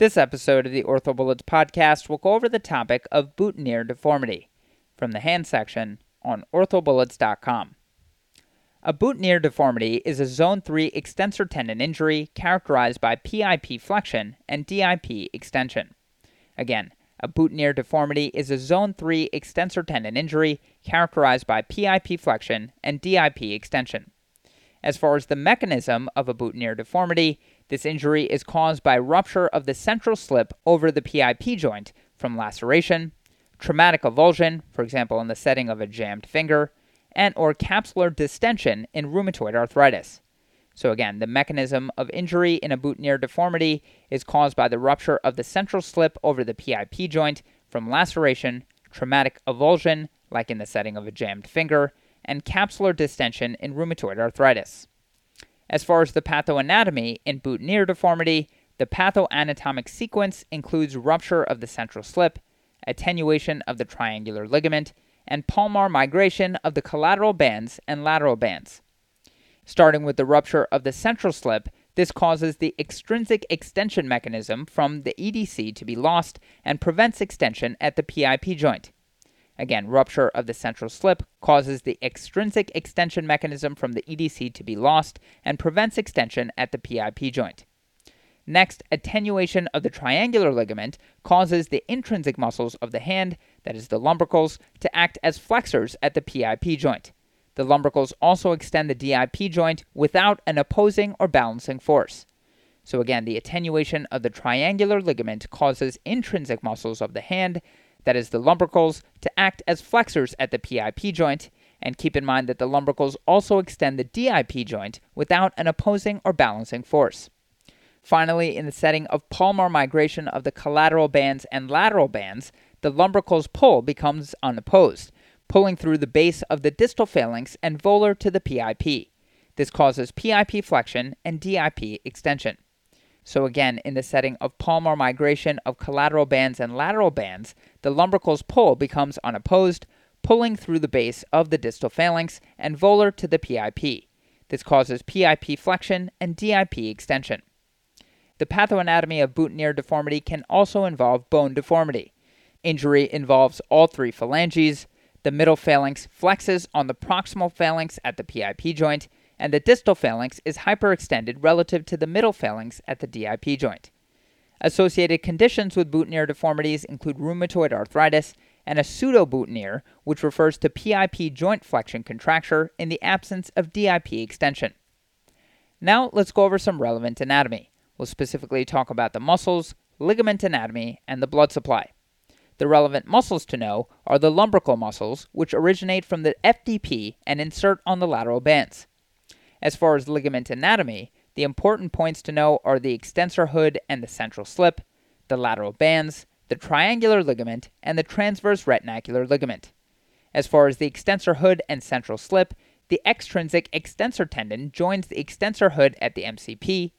This episode of the OrthoBullets podcast will go over the topic of boutonniere deformity from the hand section on orthobullets.com. A boutonniere deformity is a zone 3 extensor tendon injury characterized by PIP flexion and DIP extension. Again, a boutonniere deformity is a zone 3 extensor tendon injury characterized by PIP flexion and DIP extension. As far as the mechanism of a boutonniere deformity, this injury is caused by rupture of the central slip over the PIP joint from laceration, traumatic avulsion, for example in the setting of a jammed finger, and or capsular distension in rheumatoid arthritis. So again, the mechanism of injury in a boutonniere deformity is caused by the rupture of the central slip over the PIP joint from laceration, traumatic avulsion, like in the setting of a jammed finger, and capsular distension in rheumatoid arthritis. As far as the pathoanatomy in boutonniere deformity, the pathoanatomic sequence includes rupture of the central slip, attenuation of the triangular ligament, and palmar migration of the collateral bands and lateral bands. Starting with the rupture of the central slip, this causes the extrinsic extension mechanism from the EDC to be lost and prevents extension at the PIP joint. Again, rupture of the central slip causes the extrinsic extension mechanism from the EDC to be lost and prevents extension at the PIP joint. Next, attenuation of the triangular ligament causes the intrinsic muscles of the hand, that is the lumbricals, to act as flexors at the PIP joint. The lumbricals also extend the DIP joint without an opposing or balancing force. So again, the attenuation of the triangular ligament causes intrinsic muscles of the hand, that is the lumbricals, to act as flexors at the PIP joint, and keep in mind that the lumbricals also extend the DIP joint without an opposing or balancing force. Finally, in the setting of palmar migration of the collateral bands and lateral bands, the lumbricals pull becomes unopposed, pulling through the base of the distal phalanx and volar to the PIP. This causes PIP flexion and DIP extension. So again, in the setting of palmar migration of collateral bands and lateral bands, the lumbricals pull becomes unopposed, pulling through the base of the distal phalanx and volar to the PIP. This causes PIP flexion and DIP extension. The pathoanatomy of boutonniere deformity can also involve bone deformity. Injury involves all three phalanges. The middle phalanx flexes on the proximal phalanx at the PIP joint, and the distal phalanx is hyperextended relative to the middle phalanx at the DIP joint. Associated conditions with boutonniere deformities include rheumatoid arthritis and a pseudoboutonniere, which refers to PIP joint flexion contracture in the absence of DIP extension. Now let's go over some relevant anatomy. We'll specifically talk about the muscles, ligament anatomy, and the blood supply. The relevant muscles to know are the lumbrical muscles, which originate from the FDP and insert on the lateral bands. As far as ligament anatomy, the important points to know are the extensor hood and the central slip, the lateral bands, the triangular ligament, and the transverse retinacular ligament. As far as the extensor hood and central slip, the extrinsic extensor tendon joins the extensor hood at the MCP,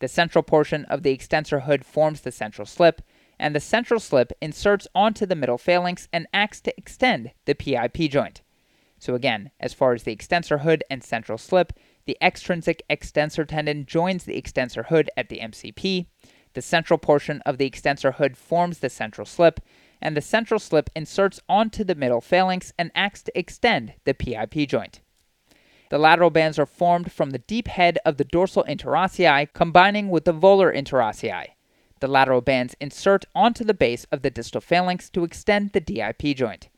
the central portion of the extensor hood forms the central slip, and the central slip inserts onto the middle phalanx and acts to extend the PIP joint. So again, as far as the extensor hood and central slip, the extrinsic extensor tendon joins the extensor hood at the MCP, the central portion of the extensor hood forms the central slip, and the central slip inserts onto the middle phalanx and acts to extend the PIP joint. The lateral bands are formed from the deep head of the dorsal interossei combining with the volar interossei. The lateral bands insert onto the base of the distal phalanx to extend the DIP joint.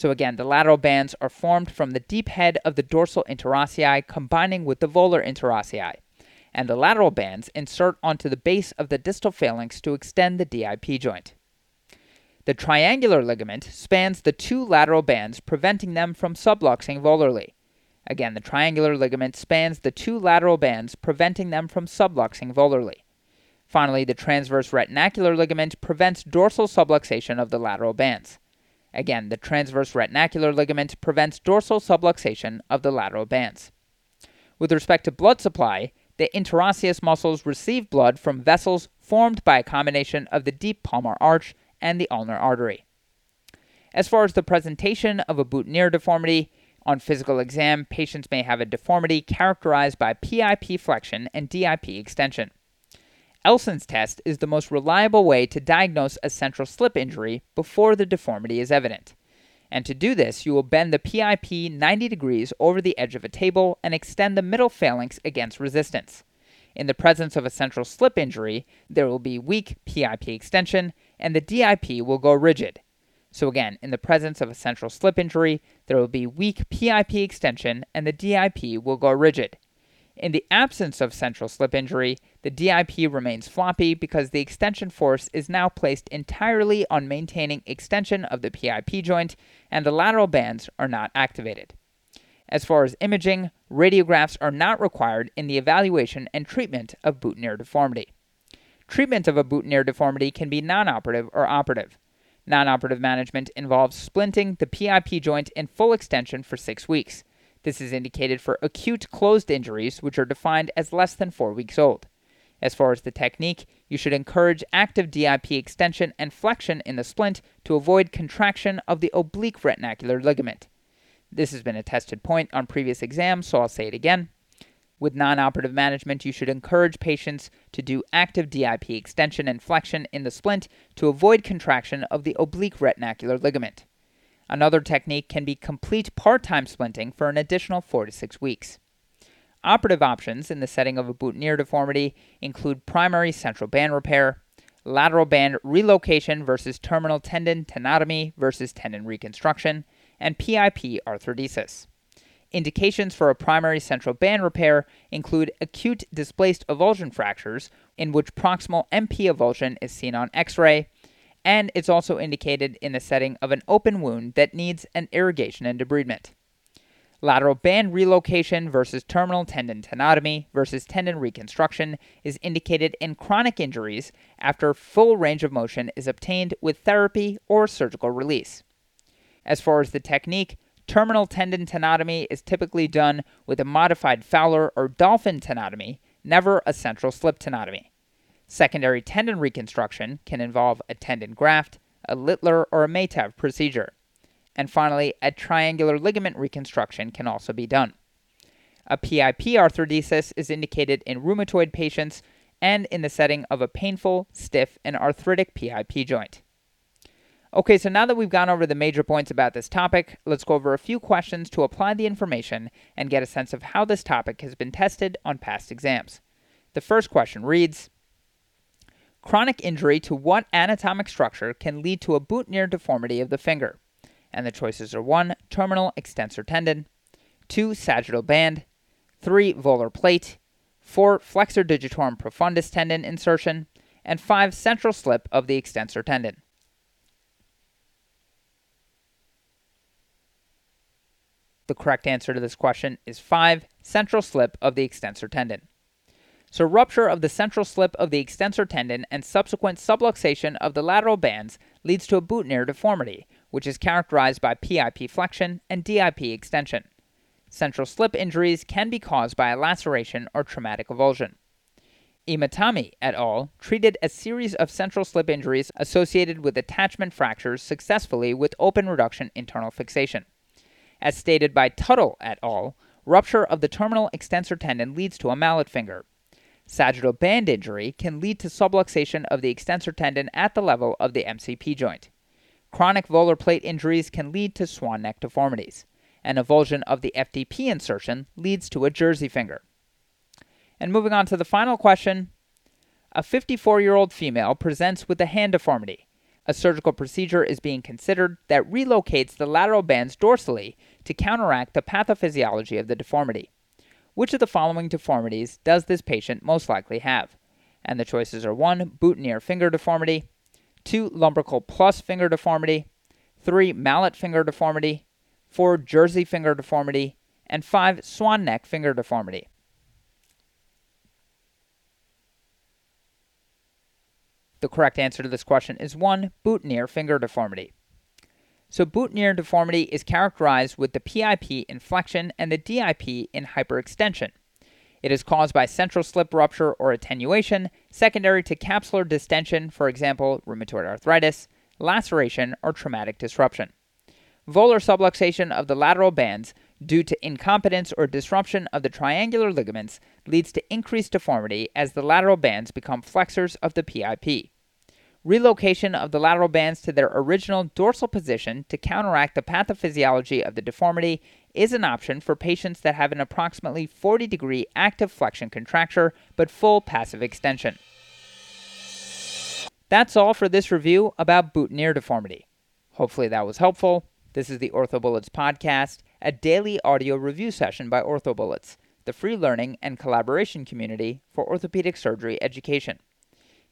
So again, the lateral bands are formed from the deep head of the dorsal interossei combining with the volar interossei, and the lateral bands insert onto the base of the distal phalanx to extend the DIP joint. The triangular ligament spans the two lateral bands, preventing them from subluxing volarly. Again, the triangular ligament spans the two lateral bands, preventing them from subluxing volarly. Finally, the transverse retinacular ligament prevents dorsal subluxation of the lateral bands. Again, the transverse retinacular ligament prevents dorsal subluxation of the lateral bands. With respect to blood supply, the interosseous muscles receive blood from vessels formed by a combination of the deep palmar arch and the ulnar artery. As far as the presentation of a boutonniere deformity, on physical exam, patients may have a deformity characterized by PIP flexion and DIP extension. Elson's test is the most reliable way to diagnose a central slip injury before the deformity is evident. And to do this, you will bend the PIP 90 degrees over the edge of a table and extend the middle phalanx against resistance. In the presence of a central slip injury, there will be weak PIP extension and the DIP will go rigid. So, again, in the presence of a central slip injury, there will be weak PIP extension and the DIP will go rigid. In the absence of central slip injury, the DIP remains floppy because the extension force is now placed entirely on maintaining extension of the PIP joint and the lateral bands are not activated. As far as imaging, radiographs are not required in the evaluation and treatment of boutonniere deformity. Treatment of a boutonniere deformity can be non-operative or operative. Non-operative management involves splinting the PIP joint in full extension for 6 weeks. This is indicated for acute closed injuries which are defined as less than 4 weeks old. As far as the technique, you should encourage active DIP extension and flexion in the splint to avoid contraction of the oblique retinacular ligament. This has been a tested point on previous exams, so I'll say it again. With non operative management, you should encourage patients to do active DIP extension and flexion in the splint to avoid contraction of the oblique retinacular ligament. Another technique can be complete part time splinting for an additional 4 to 6 weeks. Operative options in the setting of a boutonniere deformity include primary central band repair, lateral band relocation versus terminal tendon tenotomy versus tendon reconstruction, and PIP arthrodesis. Indications for a primary central band repair include acute displaced avulsion fractures, in which proximal MP avulsion is seen on X ray, and it's also indicated in the setting of an open wound that needs an irrigation and debridement lateral band relocation versus terminal tendon tenotomy versus tendon reconstruction is indicated in chronic injuries after full range of motion is obtained with therapy or surgical release. As far as the technique, terminal tendon tenotomy is typically done with a modified Fowler or dolphin tenotomy, never a central slip tenotomy. Secondary tendon reconstruction can involve a tendon graft, a Littler, or a Matev procedure. And finally, a triangular ligament reconstruction can also be done. A PIP arthrodesis is indicated in rheumatoid patients and in the setting of a painful, stiff, and arthritic PIP joint. Okay, so now that we've gone over the major points about this topic, let's go over a few questions to apply the information and get a sense of how this topic has been tested on past exams. The first question reads Chronic injury to what anatomic structure can lead to a boutonniere deformity of the finger? and the choices are 1. Terminal extensor tendon, 2. Sagittal band, 3. Volar plate, 4. Flexor digitorum profundus tendon insertion, and 5. Central slip of the extensor tendon. The correct answer to this question is 5. Central slip of the extensor tendon. So, rupture of the central slip of the extensor tendon and subsequent subluxation of the lateral bands leads to a boutonniere deformity, which is characterized by PIP flexion and DIP extension. Central slip injuries can be caused by a laceration or traumatic avulsion. Imatami et al. treated a series of central slip injuries associated with attachment fractures successfully with open reduction internal fixation. As stated by Tuttle et al., rupture of the terminal extensor tendon leads to a mallet finger, Sagittal band injury can lead to subluxation of the extensor tendon at the level of the MCP joint. Chronic volar plate injuries can lead to swan neck deformities. An avulsion of the FDP insertion leads to a jersey finger. And moving on to the final question A 54 year old female presents with a hand deformity. A surgical procedure is being considered that relocates the lateral bands dorsally to counteract the pathophysiology of the deformity. Which of the following deformities does this patient most likely have? And the choices are 1. Boutonniere finger deformity, 2. Lumbrical plus finger deformity, 3. Mallet finger deformity, 4. Jersey finger deformity, and 5. Swan neck finger deformity. The correct answer to this question is 1. Boutonniere finger deformity. So boutonniere deformity is characterized with the PIP in flexion and the DIP in hyperextension. It is caused by central slip rupture or attenuation, secondary to capsular distension, for example, rheumatoid arthritis, laceration, or traumatic disruption. Volar subluxation of the lateral bands due to incompetence or disruption of the triangular ligaments leads to increased deformity as the lateral bands become flexors of the PIP. Relocation of the lateral bands to their original dorsal position to counteract the pathophysiology of the deformity is an option for patients that have an approximately 40 degree active flexion contracture but full passive extension. That's all for this review about boutonniere deformity. Hopefully that was helpful. This is the OrthoBullets podcast, a daily audio review session by OrthoBullets, the free learning and collaboration community for orthopedic surgery education.